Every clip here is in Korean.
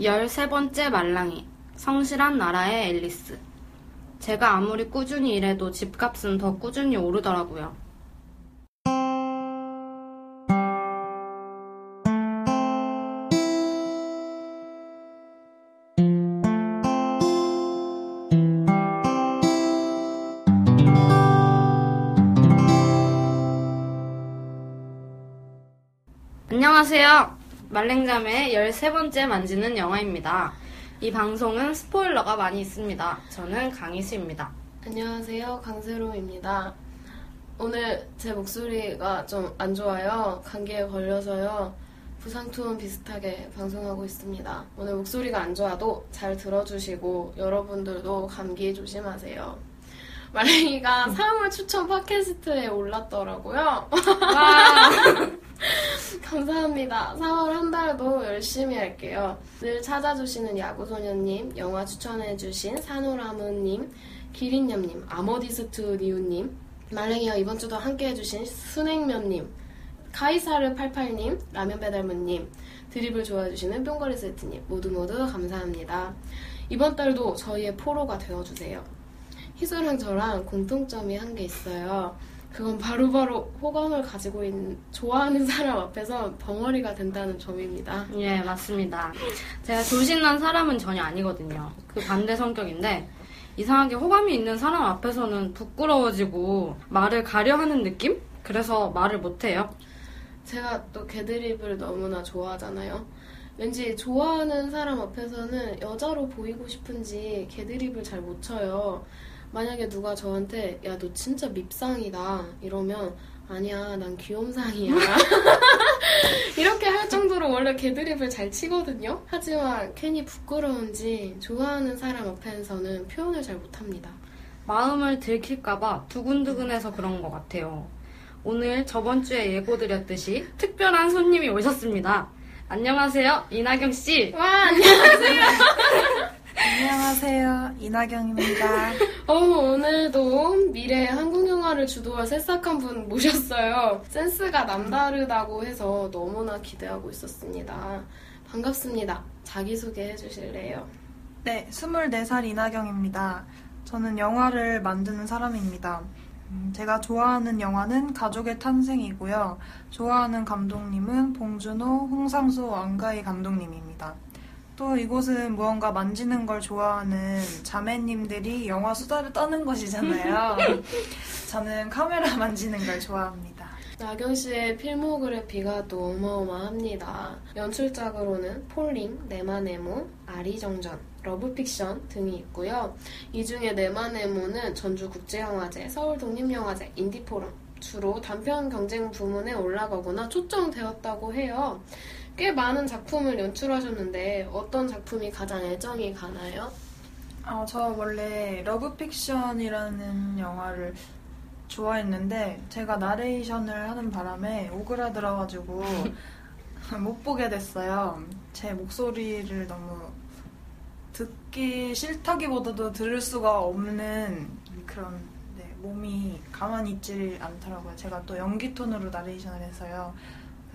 13번째 말랑이, 성실한 나라의 앨리스. 제가 아무리 꾸준히 일해도 집값은 더 꾸준히 오르더라고요. 안녕하세요. 말랭잠의 13번째 만지는 영화입니다. 이 방송은 스포일러가 많이 있습니다. 저는 강희수입니다. 안녕하세요. 강세롬입니다. 오늘 제 목소리가 좀 안 좋아요. 감기에 걸려서요. 부상투혼 비슷하게 방송하고 있습니다. 오늘 목소리가 안 좋아도 잘 들어주시고 여러분들도 감기 조심하세요. 말랭이가 사물 추천 팟캐스트에 올랐더라고요. 감사합니다. 4월 한 달도 열심히 할게요. 늘 찾아주시는 야구소녀님, 영화 추천해주신 산호라무님, 기린냠님, 아머디스트리우님, 말랭이와 이번 주도 함께 해주신 순행면님, 카이사르88님, 라면배달무님, 드립을 좋아해주시는 뿅거리 세트님, 모두 모두 감사합니다. 이번 달도 저희의 포로가 되어주세요. 희수랑 저랑 공통점이 한 게 있어요. 그건 바로 바로 호감을 가지고 있는 좋아하는 사람 앞에서 벙어리가 된다는 점입니다. 예, 맞습니다. 제가 조신난 사람은 전혀 아니거든요. 그 반대 성격인데 이상하게 호감이 있는 사람 앞에서는 부끄러워지고 말을 가려 하는 느낌? 그래서 말을 못해요. 제가 또 개드립을 너무나 좋아하잖아요. 왠지 좋아하는 사람 앞에서는 여자로 보이고 싶은지 개드립을 잘 못 쳐요. 만약에 누가 저한테 야 너 진짜 밉상이다 이러면 아니야 난 귀염상이야 이렇게 할 정도로 원래 개드립을 잘 치거든요 하지만 괜히 부끄러운지 좋아하는 사람 앞에서는 표현을 잘 못합니다 마음을 들킬까봐 두근두근해서 그런 것 같아요. 오늘 저번 주에 예고드렸듯이 특별한 손님이 오셨습니다. 안녕하세요, 이나경 씨. 와 안녕하세요 안녕하세요. 이나경입니다. 어, 오늘도 미래 한국 영화를 주도할 새싹한 분 모셨어요. 센스가 남다르다고 해서 너무나 기대하고 있었습니다. 반갑습니다. 자기소개 해 주실래요? 네, 24살 이나경입니다. 저는 영화를 만드는 사람입니다. 음, 제가 좋아하는 영화는 가족의 탄생이고요. 좋아하는 감독님은 봉준호, 홍상수, 왕가희 감독님입니다. 또 이곳은 무언가 만지는 걸 좋아하는 자매님들이 영화 수다를 떠는 곳이잖아요. 저는 카메라 만지는 걸 좋아합니다. 나경 씨의 필모그래피가 또 어마어마합니다. 연출작으로는 폴링, 네마네모, 아리정전, 러브픽션 등이 있고요. 이 중에 네마네모는 전주국제영화제, 서울독립영화제, 인디포럼 주로 단편 경쟁 부문에 올라가거나 초청되었다고 해요. 꽤 많은 작품을 연출하셨는데 어떤 작품이 가장 애정이 가나요? 아, 저 원래 러브픽션이라는 영화를 좋아했는데 제가 나레이션을 하는 바람에 오그라들어가지고 못 보게 됐어요. 제 목소리를 너무 듣기 싫다기보다도 들을 수가 없는 그런 네, 몸이 가만히 있질 않더라고요. 제가 또 연기 톤으로 나레이션을 해서요.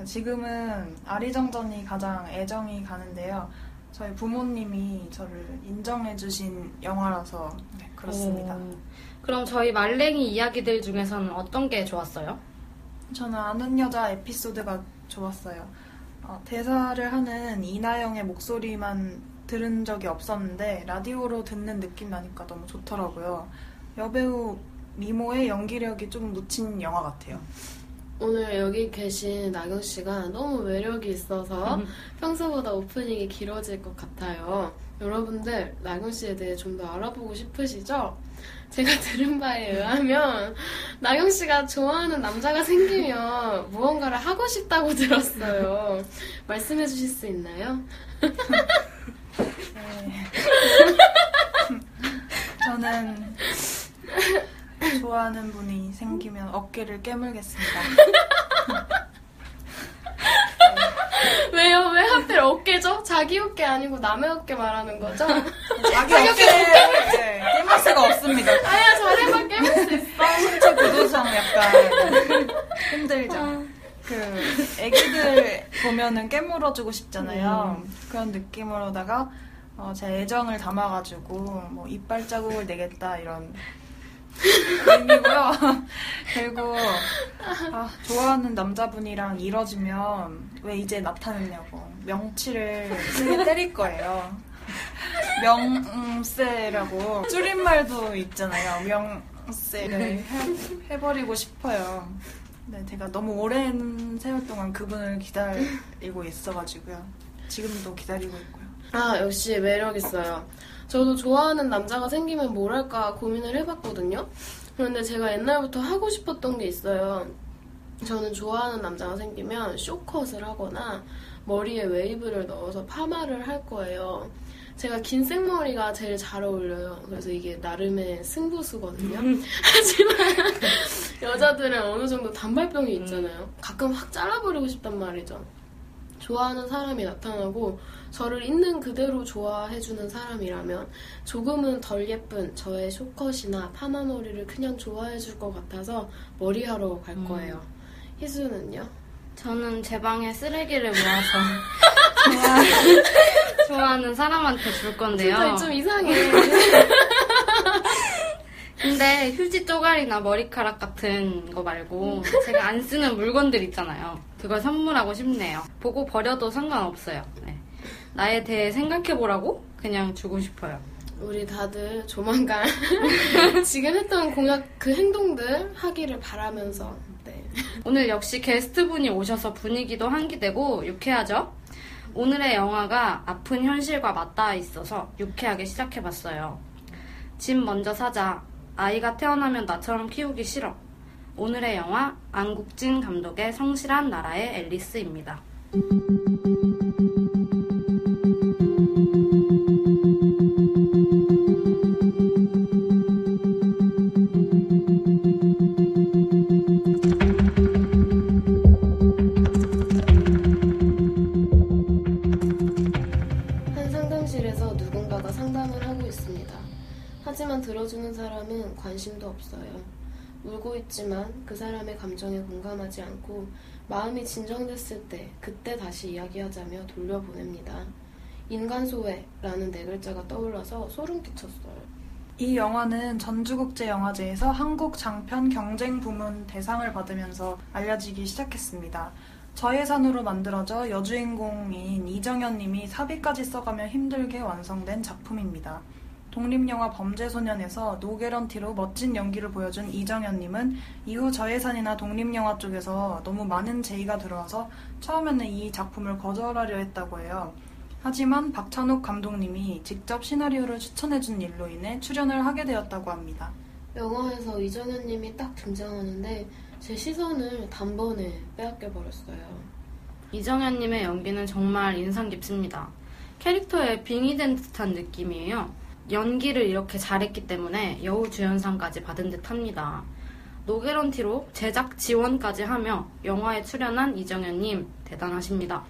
지금은 아리정전이 가장 애정이 가는데요. 저희 부모님이 저를 인정해주신 영화라서 네, 그렇습니다. 오, 그럼 저희 말랭이 이야기들 중에서는 어떤 게 좋았어요? 저는 아는 여자 에피소드가 좋았어요. 어, 대사를 하는 이나영의 목소리만 들은 적이 없었는데 라디오로 듣는 느낌 나니까 너무 좋더라고요. 여배우 미모의 연기력이 좀 묻힌 영화 같아요. 오늘 여기 계신 나경 씨가 너무 매력이 있어서 평소보다 오프닝이 길어질 것 같아요. 여러분들 나경 씨에 대해 좀 더 알아보고 싶으시죠? 제가 들은 바에 의하면 나경 씨가 좋아하는 남자가 생기면 무언가를 하고 싶다고 들었어요. 말씀해 주실 수 있나요? 네. 저는 좋아하는 분이 생기면 어깨를 깨물겠습니다. 왜요? 왜 하필 어깨죠? 자기 어깨 아니고 남의 어깨 말하는 거죠? 자기 어깨를 네, 깨물 수가 없습니다. 아야 잘해봐 깨물 수 있어. 신체 구조상 약간 힘들죠. 아, 그 애기들 보면은 깨물어주고 싶잖아요. 그런 느낌으로다가 어, 제 애정을 담아가지고 뭐 이빨 자국을 내겠다 이런 의미고요. 그리고 아, 좋아하는 남자분이랑 이뤄지면 왜 이제 나타내냐고 명치를 세게 때릴 거예요. 명세라고 줄임말도 있잖아요. 명세를 해, 해버리고 싶어요. 네, 제가 너무 오랜 세월 동안 그분을 기다리고 있어가지고요. 지금도 기다리고 있고요. 아, 역시 매력 있어요. 저도 좋아하는 남자가 생기면 뭘 할까 고민을 해봤거든요. 그런데 제가 옛날부터 하고 싶었던 게 있어요. 저는 좋아하는 남자가 생기면 쇼컷을 하거나 머리에 웨이브를 넣어서 파마를 할 거예요. 제가 긴 생머리가 제일 잘 어울려요. 그래서 이게 나름의 승부수거든요. 하지만 여자들은 어느 정도 단발병이 있잖아요. 가끔 확 잘라버리고 싶단 말이죠. 좋아하는 사람이 나타나고 저를 있는 그대로 좋아해주는 사람이라면 조금은 덜 예쁜 저의 쇼컷이나 파마머리를 그냥 좋아해줄 것 같아서 머리하러 갈 거예요. 희수는요? 저는 제 방에 쓰레기를 모아서 좋아, 좋아하는 사람한테 줄 건데요. 진짜 좀 이상해. 근데 휴지 쪼가리나 머리카락 같은 거 말고 제가 안 쓰는 물건들 있잖아요. 그걸 선물하고 싶네요. 보고 버려도 상관없어요. 네. 나에 대해 생각해보라고 그냥 주고 싶어요. 우리 다들 조만간 지금 했던 공약 그 행동들 하기를 바라면서 네. 오늘 역시 게스트분이 오셔서 분위기도 환기되고 유쾌하죠? 오늘의 영화가 아픈 현실과 맞닿아 있어서 유쾌하게 시작해봤어요. 집 먼저 사자. 아이가 태어나면 나처럼 키우기 싫어. 오늘의 영화 안국진 감독의 성실한 나라의 앨리스입니다. 관심도 없어요. 울고 있지만 그 사람의 감정에 공감하지 않고 마음이 진정됐을 때 그때 다시 이야기하자며 돌려보냅니다. 인간소외라는 네 글자가 떠올라서 소름 끼쳤어요. 이 영화는 전주국제영화제에서 한국 장편 경쟁 부문 대상을 받으면서 알려지기 시작했습니다. 저예산으로 만들어져 여주인공인 이정현 님이 사비까지 써가며 힘들게 완성된 작품입니다. 독립영화 범죄소년에서 노게런티로 멋진 연기를 보여준 이정현 님은 이후 저예산이나 독립영화 쪽에서 너무 많은 제의가 들어와서 처음에는 이 작품을 거절하려 했다고 해요. 하지만 박찬욱 감독님이 직접 시나리오를 추천해준 일로 인해 출연을 하게 되었다고 합니다. 영화에서 이정현님이 딱 등장하는데 제 시선을 단번에 빼앗겨 버렸어요. 이정현님의 연기는 정말 인상 깊습니다. 캐릭터에 빙의된 듯한 느낌이에요. 연기를 이렇게 잘했기 때문에 여우주연상까지 받은 듯 합니다. 노게런티로 제작 지원까지 하며 영화에 출연한 이정현님 대단하십니다.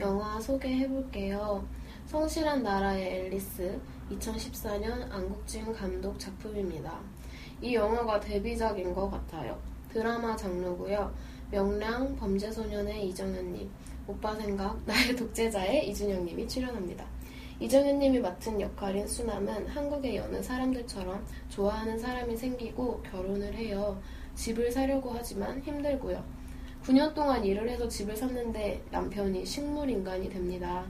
영화 소개해볼게요. 성실한 나라의 앨리스 2014년 안국진 감독 작품입니다. 이 영화가 데뷔작인 것 같아요. 드라마 장르고요. 명량 범죄소년의 이정현님, 오빠 생각 나의 독재자의 이준영님이 출연합니다. 이정현님이 맡은 역할인 수남은 한국의 여느 사람들처럼 좋아하는 사람이 생기고 결혼을 해요. 집을 사려고 하지만 힘들고요. 9년 동안 일을 해서 집을 샀는데 남편이 식물인간이 됩니다.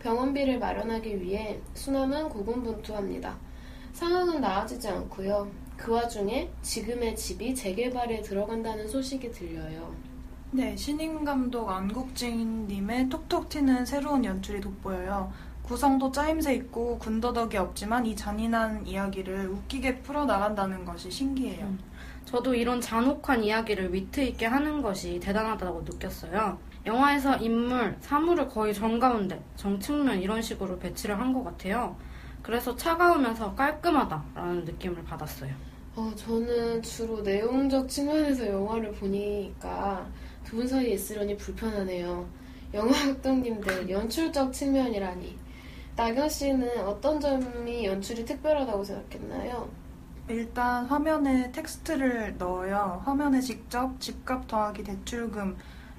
병원비를 마련하기 위해 수남은 고군분투합니다. 상황은 나아지지 않고요. 그 와중에 지금의 집이 재개발에 들어간다는 소식이 들려요. 네, 신인 감독 안국진님의 톡톡 튀는 새로운 연출이 돋보여요. 구성도 짜임새 있고 군더더기 없지만 이 잔인한 이야기를 웃기게 풀어나간다는 것이 신기해요. 음. 저도 이런 잔혹한 이야기를 위트 있게 하는 것이 대단하다고 느꼈어요. 영화에서 인물, 사물을 거의 정가운데, 정측면 이런 식으로 배치를 한 것 같아요. 그래서 차가우면서 깔끔하다라는 느낌을 받았어요. 어, 저는 주로 내용적 측면에서 영화를 보니까 두 분 사이에 있으려니 불편하네요. 영화 감독님들 연출적 측면이라니. 나경 씨는 어떤 점이 연출이 특별하다고 생각했나요? 일단 화면에 텍스트를 넣어요. 화면에 직접 집값 더하기 대출금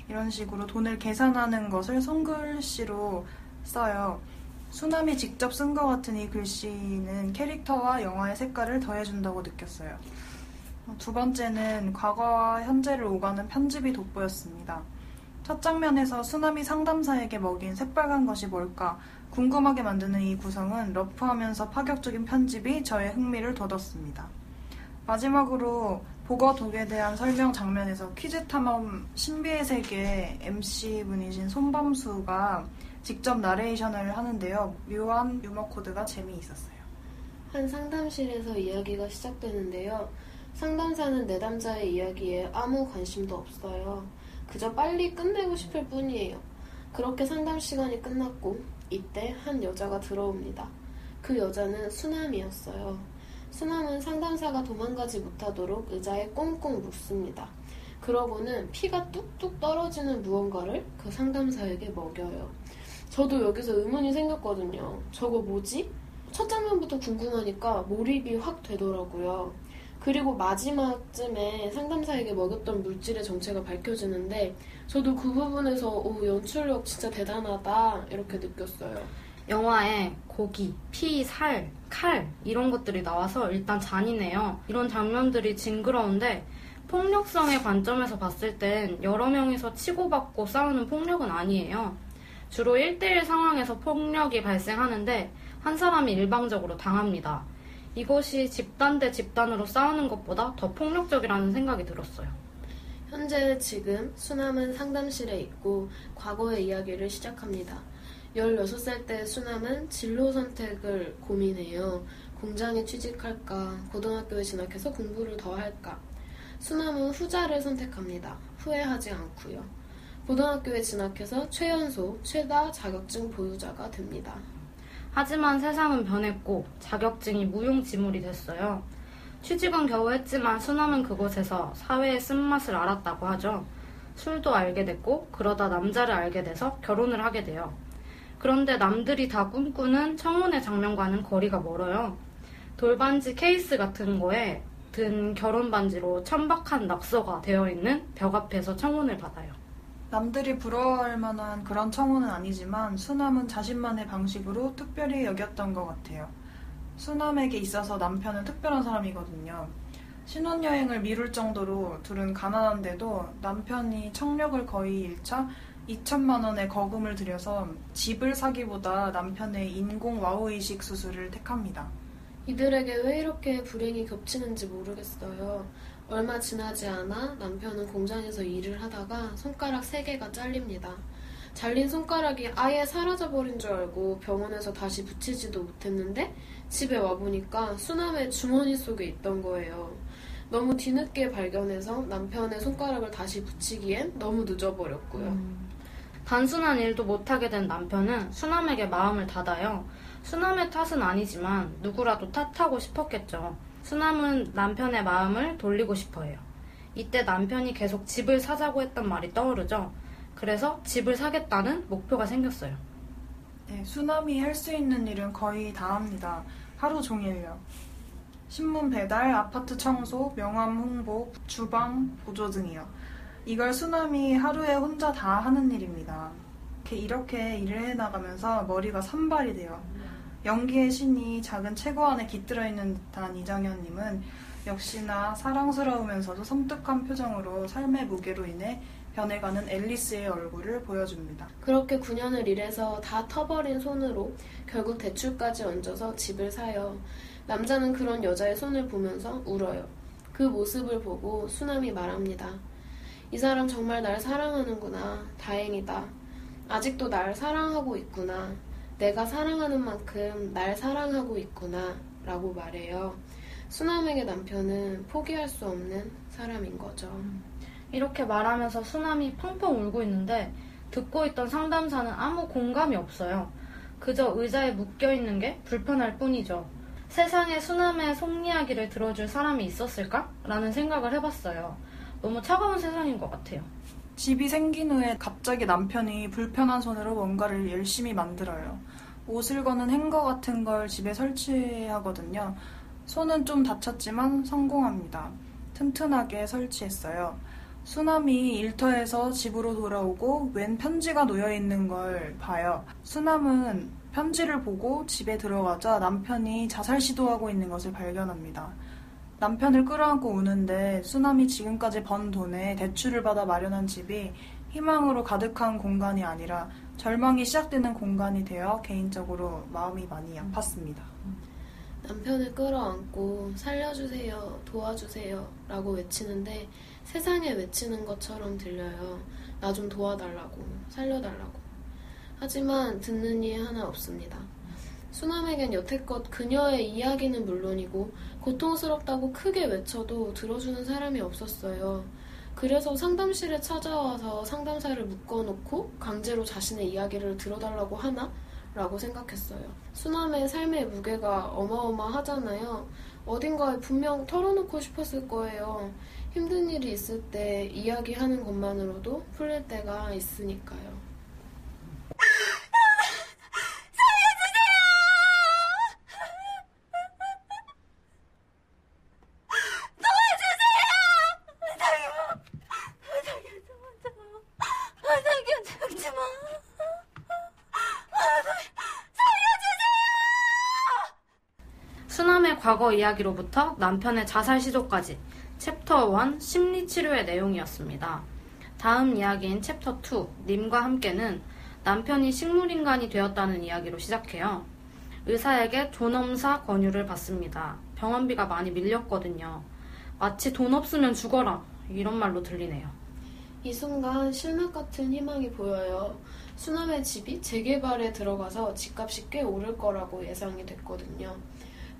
이런 식으로 돈을 계산하는 것을 손글씨로 써요. 수남이 직접 쓴 것 같은 이 글씨는 캐릭터와 영화의 색깔을 더해준다고 느꼈어요. 어, 두 번째는 과거와 현재를 오가는 편집이 돋보였습니다. 첫 장면에서 수남이 상담사에게 먹인 새빨간 것이 뭘까 궁금하게 만드는 이 구성은 러프하면서 파격적인 편집이 저의 흥미를 돋웠습니다. 마지막으로 보거 독에 대한 설명 장면에서 퀴즈 탐험 신비의 세계 MC분이신 손범수가 직접 나레이션을 하는데요. 묘한 유머 코드가 재미있었어요. 한 상담실에서 이야기가 시작되는데요. 상담사는 내담자의 이야기에 아무 관심도 없어요. 그저 빨리 끝내고 싶을 뿐이에요. 그렇게 상담 시간이 끝났고 이때 한 여자가 들어옵니다. 그 여자는 수남이었어요. 수남은 상담사가 도망가지 못하도록 의자에 꽁꽁 묶습니다. 그러고는 피가 뚝뚝 떨어지는 무언가를 그 상담사에게 먹여요. 저도 여기서 의문이 생겼거든요. 저거 뭐지? 첫 장면부터 궁금하니까 몰입이 확 되더라고요. 그리고 마지막쯤에 상담사에게 먹였던 물질의 정체가 밝혀지는데 저도 그 부분에서 오, 연출력 진짜 대단하다 이렇게 느꼈어요. 영화에 고기, 피, 살, 칼 이런 것들이 나와서 일단 잔인해요. 이런 장면들이 징그러운데 폭력성의 관점에서 봤을 땐 여러 명이서 치고받고 싸우는 폭력은 아니에요. 주로 1대1 상황에서 폭력이 발생하는데 한 사람이 일방적으로 당합니다. 이것이 집단 대 집단으로 싸우는 것보다 더 폭력적이라는 생각이 들었어요. 현재 지금 수남은 상담실에 있고 과거의 이야기를 시작합니다. 16살 때 수남은 진로 선택을 고민해요. 공장에 취직할까, 고등학교에 진학해서 공부를 더 할까. 수남은 후자를 선택합니다. 후회하지 않고요. 고등학교에 진학해서 최연소, 최다 자격증 보유자가 됩니다. 하지만 세상은 변했고 자격증이 무용지물이 됐어요. 취직은 겨우 했지만 수남은 그곳에서 사회의 쓴맛을 알았다고 하죠. 술도 알게 됐고 그러다 남자를 알게 돼서 결혼을 하게 돼요. 그런데 남들이 다 꿈꾸는 청혼의 장면과는 거리가 멀어요. 돌반지 케이스 같은 거에 든 결혼 반지로 천박한 낙서가 되어 있는 벽 앞에서 청혼을 받아요. 남들이 부러워할 만한 그런 청혼은 아니지만 수남은 자신만의 방식으로 특별히 여겼던 것 같아요. 수남에게 있어서 남편은 특별한 사람이거든요. 신혼여행을 미룰 정도로 둘은 가난한데도 남편이 청력을 거의 잃자 2천만 원의 거금을 들여서 집을 사기보다 남편의 인공 와우 이식 수술을 택합니다. 이들에게 왜 이렇게 불행이 겹치는지 모르겠어요. 얼마 지나지 않아 남편은 공장에서 일을 하다가 손가락 3개가 잘립니다. 잘린 손가락이 아예 사라져버린 줄 알고 병원에서 다시 붙이지도 못했는데 집에 와보니까 수남의 주머니 속에 있던 거예요. 너무 뒤늦게 발견해서 남편의 손가락을 다시 붙이기엔 너무 늦어버렸고요. 음. 단순한 일도 못하게 된 남편은 수남에게 마음을 닫아요. 수남의 탓은 아니지만 누구라도 탓하고 싶었겠죠. 수남은 남편의 마음을 돌리고 싶어 해요. 이때 남편이 계속 집을 사자고 했던 말이 떠오르죠. 그래서 집을 사겠다는 목표가 생겼어요. 네, 수남이 할 수 있는 일은 거의 다 합니다. 하루 종일요. 신문 배달, 아파트 청소, 명함 홍보, 주방 보조 등이요. 이걸 수남이 하루에 혼자 다 하는 일입니다. 이렇게, 일을 해나가면서 머리가 산발이 돼요. 연기의 신이 작은 체구 안에 깃들어 있는 듯한 이정현님은 역시나 사랑스러우면서도 섬뜩한 표정으로 삶의 무게로 인해 변해가는 앨리스의 얼굴을 보여줍니다. 그렇게 9년을 일해서 다 터버린 손으로 결국 대출까지 얹어서 집을 사요. 남자는 그런 여자의 손을 보면서 울어요. 그 모습을 보고 수남이 말합니다. 이 사람 정말 날 사랑하는구나. 다행이다. 아직도 날 사랑하고 있구나. 내가 사랑하는 만큼 날 사랑하고 있구나. 라고 말해요. 수남에게 남편은 포기할 수 없는 사람인 거죠. 이렇게 말하면서 수남이 펑펑 울고 있는데 듣고 있던 상담사는 아무 공감이 없어요. 그저 의자에 묶여 있는 게 불편할 뿐이죠. 세상에 수남의 속 이야기를 들어줄 사람이 있었을까? 라는 생각을 해봤어요. 너무 차가운 세상인 것 같아요. 집이 생긴 후에 갑자기 남편이 불편한 손으로 뭔가를 열심히 만들어요. 옷을 거는 행거 같은 걸 집에 설치하거든요. 손은 좀 다쳤지만 성공합니다. 튼튼하게 설치했어요. 수남이 일터에서 집으로 돌아오고 웬 편지가 놓여 있는 걸 봐요. 수남은 편지를 보고 집에 들어가자 남편이 자살 시도하고 있는 것을 발견합니다. 남편을 끌어안고 우는데 수남이 지금까지 번 돈에 대출을 받아 마련한 집이 희망으로 가득한 공간이 아니라 절망이 시작되는 공간이 되어 개인적으로 마음이 많이 아팠습니다. 남편을 끌어안고 살려주세요, 도와주세요 라고 외치는데 세상에 외치는 것처럼 들려요. 나 좀 도와달라고, 살려달라고. 하지만 듣는 이 하나 없습니다. 수남에겐 여태껏 그녀의 이야기는 물론이고 고통스럽다고 크게 외쳐도 들어주는 사람이 없었어요. 그래서 상담실에 찾아와서 상담사를 묶어놓고 강제로 자신의 이야기를 들어달라고 하나? 라고 생각했어요. 수남의 삶의 무게가 어마어마하잖아요. 어딘가에 분명 털어놓고 싶었을 거예요. 힘든 일이 있을 때 이야기하는 것만으로도 풀릴 때가 있으니까요. 과거 이야기로부터 남편의 자살 시도까지 챕터 1 심리치료의 내용이었습니다. 다음 이야기인 챕터 2 님과 함께는 남편이 식물인간이 되었다는 이야기로 시작해요. 의사에게 존엄사 권유를 받습니다. 병원비가 많이 밀렸거든요. 마치 돈 없으면 죽어라 이런 말로 들리네요. 이 순간 실낱같은 희망이 보여요. 수남의 집이 재개발에 들어가서 집값이 꽤 오를 거라고 예상이 됐거든요.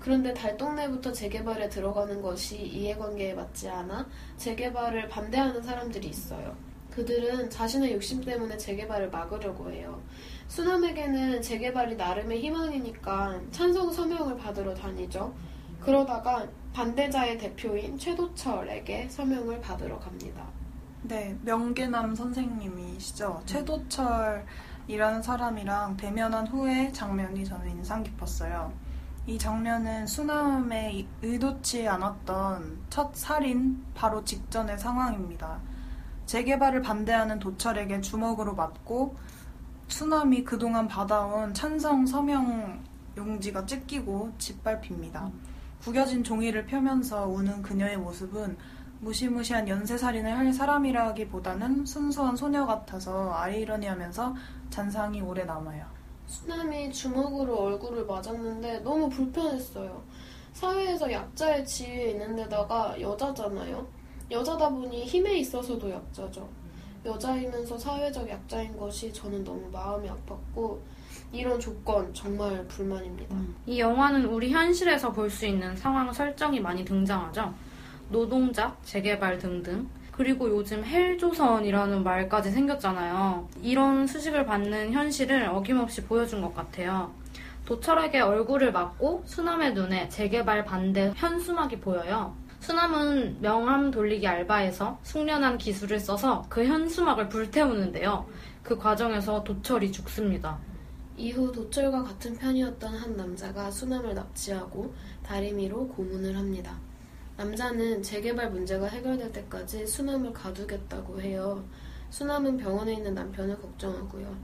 그런데 달동네부터 재개발에 들어가는 것이 이해관계에 맞지 않아 재개발을 반대하는 사람들이 있어요. 그들은 자신의 욕심 때문에 재개발을 막으려고 해요. 수남에게는 재개발이 나름의 희망이니까 찬성 서명을 받으러 다니죠. 그러다가 반대자의 대표인 최도철에게 서명을 받으러 갑니다. 네, 명계남 선생님이시죠. 최도철이라는 사람이랑 대면한 후의 장면이 저는 인상 깊었어요. 이 장면은 수남의 의도치 않았던 첫 살인 바로 직전의 상황입니다. 재개발을 반대하는 도철에게 주먹으로 맞고 수남이 그동안 받아온 찬성 서명 용지가 찢기고 짓밟힙니다. 구겨진 종이를 펴면서 우는 그녀의 모습은 무시무시한 연쇄살인을 할 사람이라기보다는 순수한 소녀 같아서 아이러니하면서 잔상이 오래 남아요. 수남이 주먹으로 얼굴을 맞았는데 너무 불편했어요. 사회에서 약자의 지위에 있는 데다가 여자잖아요. 여자다 보니 힘에 있어서도 약자죠. 여자이면서 사회적 약자인 것이 저는 너무 마음이 아팠고 이런 조건 정말 불만입니다. 이 영화는 우리 현실에서 볼 수 있는 상황 설정이 많이 등장하죠. 노동자, 재개발 등등. 그리고 요즘 헬조선이라는 말까지 생겼잖아요. 이런 수식을 받는 현실을 어김없이 보여준 것 같아요. 도철에게 얼굴을 맞고 수남의 눈에 재개발 반대 현수막이 보여요. 수남은 명함 돌리기 알바에서 숙련한 기술을 써서 그 현수막을 불태우는데요. 그 과정에서 도철이 죽습니다. 이후 도철과 같은 편이었던 한 남자가 수남을 납치하고 다리미로 고문을 합니다. 남자는 재개발 문제가 해결될 때까지 수남을 가두겠다고 해요. 수남은 병원에 있는 남편을 걱정하고요.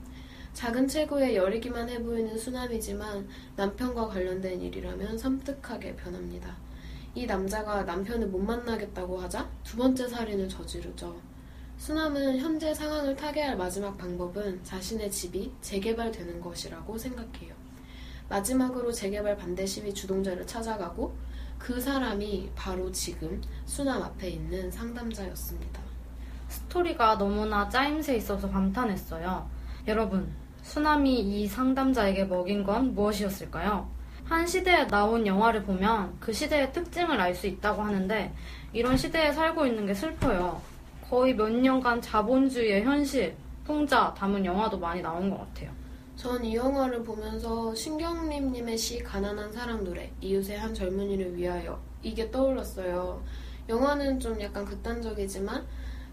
작은 체구에 여리기만 해 보이는 수남이지만 남편과 관련된 일이라면 섬뜩하게 변합니다. 이 남자가 남편을 못 만나겠다고 하자 두 번째 살인을 저지르죠. 수남은 현재 상황을 타개할 마지막 방법은 자신의 집이 재개발되는 것이라고 생각해요. 마지막으로 재개발 반대 시위 주동자를 찾아가고 그 사람이 바로 지금 수남 앞에 있는 상담자였습니다. 스토리가 너무나 짜임새 있어서 감탄했어요. 여러분, 수남이 이 상담자에게 먹인 건 무엇이었을까요? 한 시대에 나온 영화를 보면 그 시대의 특징을 알 수 있다고 하는데 이런 시대에 살고 있는 게 슬퍼요. 거의 몇 년간 자본주의의 현실, 풍자 담은 영화도 많이 나온 것 같아요. 전 이 영화를 보면서 신경림님의 시 가난한 사랑 노래 이웃의 한 젊은이를 위하여 이게 떠올랐어요. 영화는 좀 약간 극단적이지만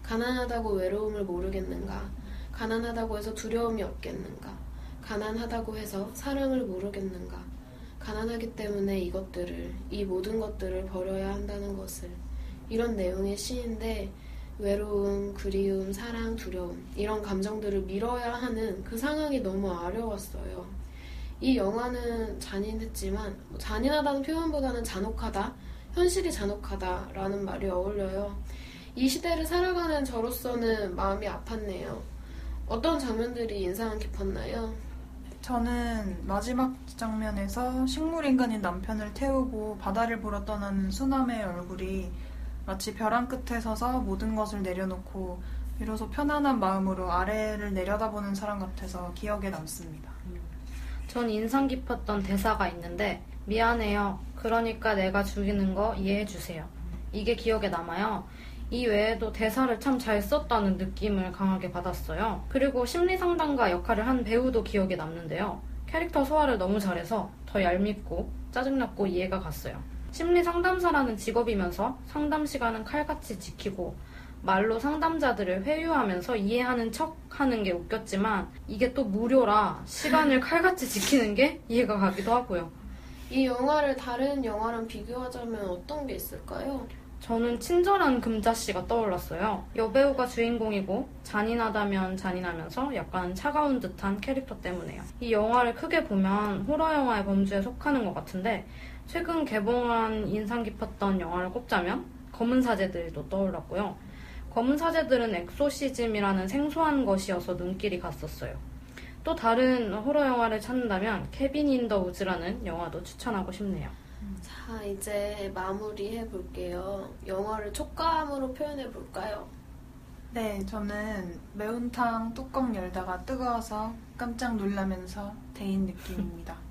가난하다고 외로움을 모르겠는가? 가난하다고 해서 두려움이 없겠는가? 가난하다고 해서 사랑을 모르겠는가? 가난하기 때문에 이것들을 이 모든 것들을 버려야 한다는 것을. 이런 내용의 시인데 외로움, 그리움, 사랑, 두려움 이런 감정들을 밀어야 하는 그 상황이 너무 어려웠어요. 이 영화는 잔인했지만 뭐 잔인하다는 표현보다는 잔혹하다, 현실이 잔혹하다라는 말이 어울려요. 이 시대를 살아가는 저로서는 마음이 아팠네요. 어떤 장면들이 인상 깊었나요? 저는 마지막 장면에서 식물인간인 남편을 태우고 바다를 보러 떠나는 수남의 얼굴이 마치 벼랑 끝에 서서 모든 것을 내려놓고 비로소 편안한 마음으로 아래를 내려다보는 사람 같아서 기억에 남습니다. 전 인상 깊었던 대사가 있는데 미안해요. 그러니까 내가 죽이는 거 이해해 주세요. 이게 기억에 남아요. 이 외에도 대사를 참 잘 썼다는 느낌을 강하게 받았어요. 그리고 심리 상담가 역할을 한 배우도 기억에 남는데요. 캐릭터 소화를 너무 잘해서 더 얄밉고 짜증났고 이해가 갔어요. 심리 상담사라는 직업이면서 상담 시간은 칼같이 지키고 말로 상담자들을 회유하면서 이해하는 척 하는 게 웃겼지만 이게 또 무료라 시간을 칼같이 지키는 게 이해가 가기도 하고요. 이 영화를 다른 영화랑 비교하자면 어떤 게 있을까요? 저는 친절한 금자씨가 떠올랐어요. 여배우가 주인공이고 잔인하다면 잔인하면서 약간 차가운 듯한 캐릭터 때문에요. 이 영화를 크게 보면 호러 영화의 범주에 속하는 것 같은데 최근 개봉한 인상 깊었던 영화를 꼽자면 검은 사제들도 떠올랐고요. 검은 사제들은 엑소시즘이라는 생소한 것이어서 눈길이 갔었어요. 또 다른 호러 영화를 찾는다면 캐빈 인 더 우즈라는 영화도 추천하고 싶네요. 자, 이제 마무리해 볼게요. 영화를 촉감으로 표현해 볼까요? 네, 저는 매운탕 뚜껑 열다가 뜨거워서 깜짝 놀라면서 데인 느낌입니다.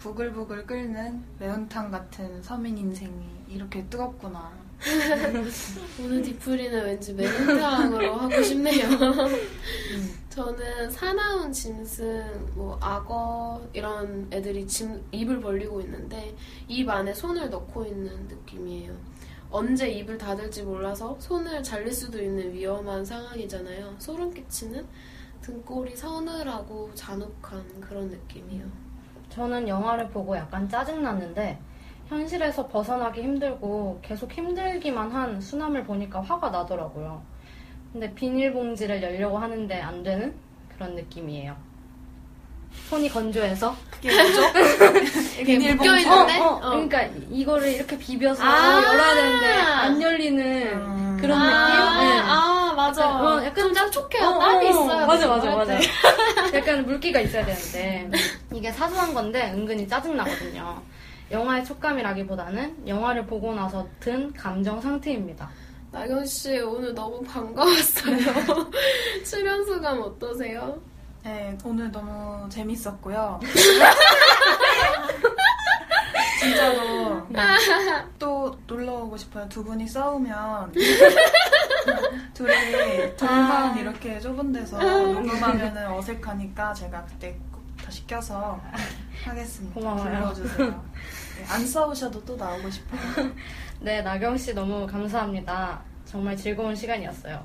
네, 부글부글 끓는 매운탕 같은 서민 인생이 이렇게 뜨겁구나. 오늘 뒤풀이는 왠지 매운탕으로 하고 싶네요. 저는 사나운 짐승, 뭐 악어 이런 애들이 짐, 입을 벌리고 있는데 입 안에 손을 넣고 있는 느낌이에요. 언제 입을 닫을지 몰라서 손을 잘릴 수도 있는 위험한 상황이잖아요. 소름 끼치는 등골이 서늘하고 잔혹한 그런 느낌이에요. 저는 영화를 보고 약간 짜증났는데 현실에서 벗어나기 힘들고 계속 힘들기만 한 수남을 보니까 화가 나더라고요. 근데 비닐봉지를 열려고 하는데 안 되는 그런 느낌이에요. 손이 건조해서 그게 뭐죠? 이렇게 비닐봉지. 묶여 있는데 어, 어, 그러니까 이거를 이렇게 비벼서 아. 열어야 되는데 안 열리는 음. 그런 아, 느낌? 네. 아, 맞아. 약간, 어, 약간 좀 촉촉해요. 어, 땀이 어, 있어요. 맞아, 맞아, 할 맞아. 때. 약간 물기가 있어야 되는데 이게 사소한 건데 은근히 짜증나거든요. 영화의 촉감이라기보다는 영화를 보고 나서 든 감정 상태입니다. 나경 씨 오늘 너무 반가웠어요. 출연 소감 어떠세요? 네, 오늘 너무 재밌었고요. 진짜로 또 놀러 오고 싶어요. 두 분이 싸우면 둘이 동반 이렇게 좁은 데서 녹음하면 어색하니까 제가 그때 꼭 다시 껴서 하겠습니다. 고마워요. 불러주세요. 네, 안 싸우셔도 또 나오고 싶어요. 네, 나경 씨 너무 감사합니다. 정말 즐거운 시간이었어요.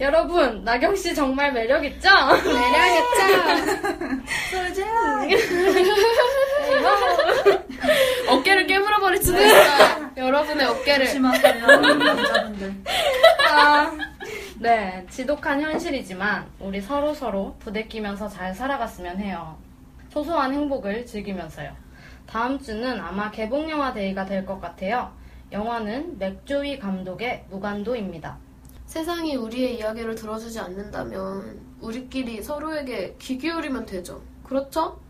여러분, 나경 씨 정말 매력 있죠? 매력 있죠? 어깨를 깨물어 버릴 수도 있어요. 여러분의 어깨를. 조심하세요, 남자분들. 아, 네, 지독한 현실이지만 우리 서로 서로 부대끼면서 잘 살아갔으면 해요. 소소한 행복을 즐기면서요. 다음 주는 아마 개봉 영화 day가 될 것 같아요. 영화는 맥조휘 감독의 무간도입니다. 세상이 우리의 이야기를 들어주지 않는다면 우리끼리 서로에게 귀 기울이면 되죠. 그렇죠?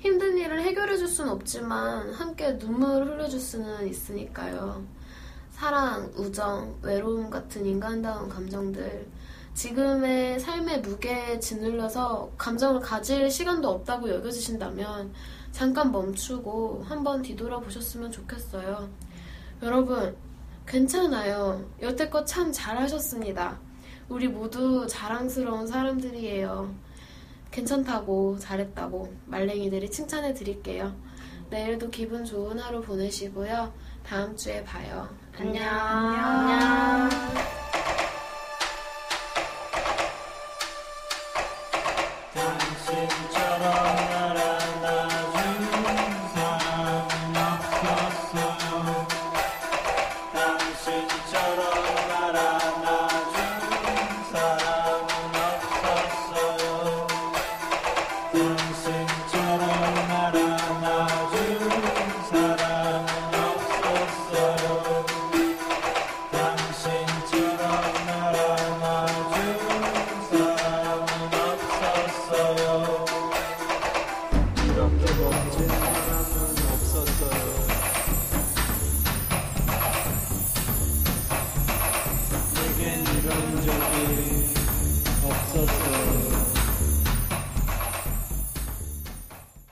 힘든 일을 해결해 줄 수는 없지만 함께 눈물을 흘려줄 수는 있으니까요. 사랑, 우정, 외로움 같은 인간다운 감정들 지금의 삶의 무게에 짓눌려서 감정을 가질 시간도 없다고 여겨지신다면 잠깐 멈추고 한번 뒤돌아보셨으면 좋겠어요. 여러분, 괜찮아요. 여태껏 참 잘하셨습니다. 우리 모두 자랑스러운 사람들이에요. 괜찮다고, 잘했다고 말랭이들이 칭찬해 드릴게요. 내일도 기분 좋은 하루 보내시고요. 다음 주에 봐요. 안녕. 안녕. 당신처럼